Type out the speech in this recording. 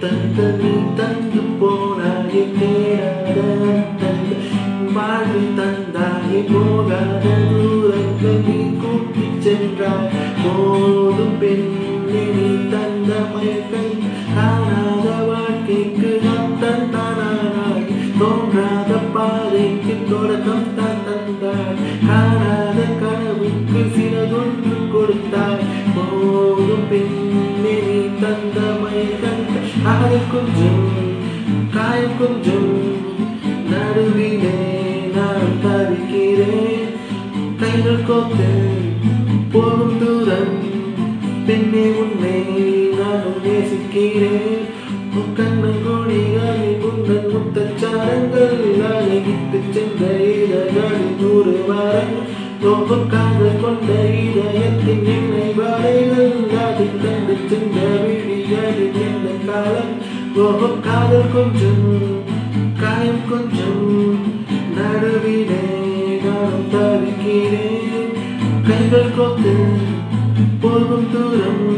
தந்தது தந்து போனாயே தேடாத வாழ்வு தந்தாயே போகாத தூரங்கள் நீ கூட்டிச் சென்றாய். போதும் பெண்ணே நீ தந்த மயக்கை காணாத வாழ்க்கைக்கு அர்த்தம் தானானாய். தோன்றாத பாதைக்கு தொடக்கம் தான் தந்தாய். காணாத கனவுக்கு சிறதொன்று கொடுத்தாய். போதும் பெண் கொஞ்சம் காயம் கொஞ்சம் நடுவிலே நான் தவிக்கிறேன். கைகள் கோத்து போகும் தூரம் பெண்ணே உன்னை நானும் நேசிக்கிறேன். கண்ணன் கோடிகளில் உந்தன் முத்தச்சாரங்கள் அழகிட்டு சென்ற நூறு கொண்ட இதயத்தின் எண்ணெய் கண்டு சென்ற எந்த காலம் கோபம் காதல் கொஞ்சம் காயம் கொஞ்சம். நடுவிலே நானும் தவிக்கிறேன். கைகள் கோத்து போகும் தூரம்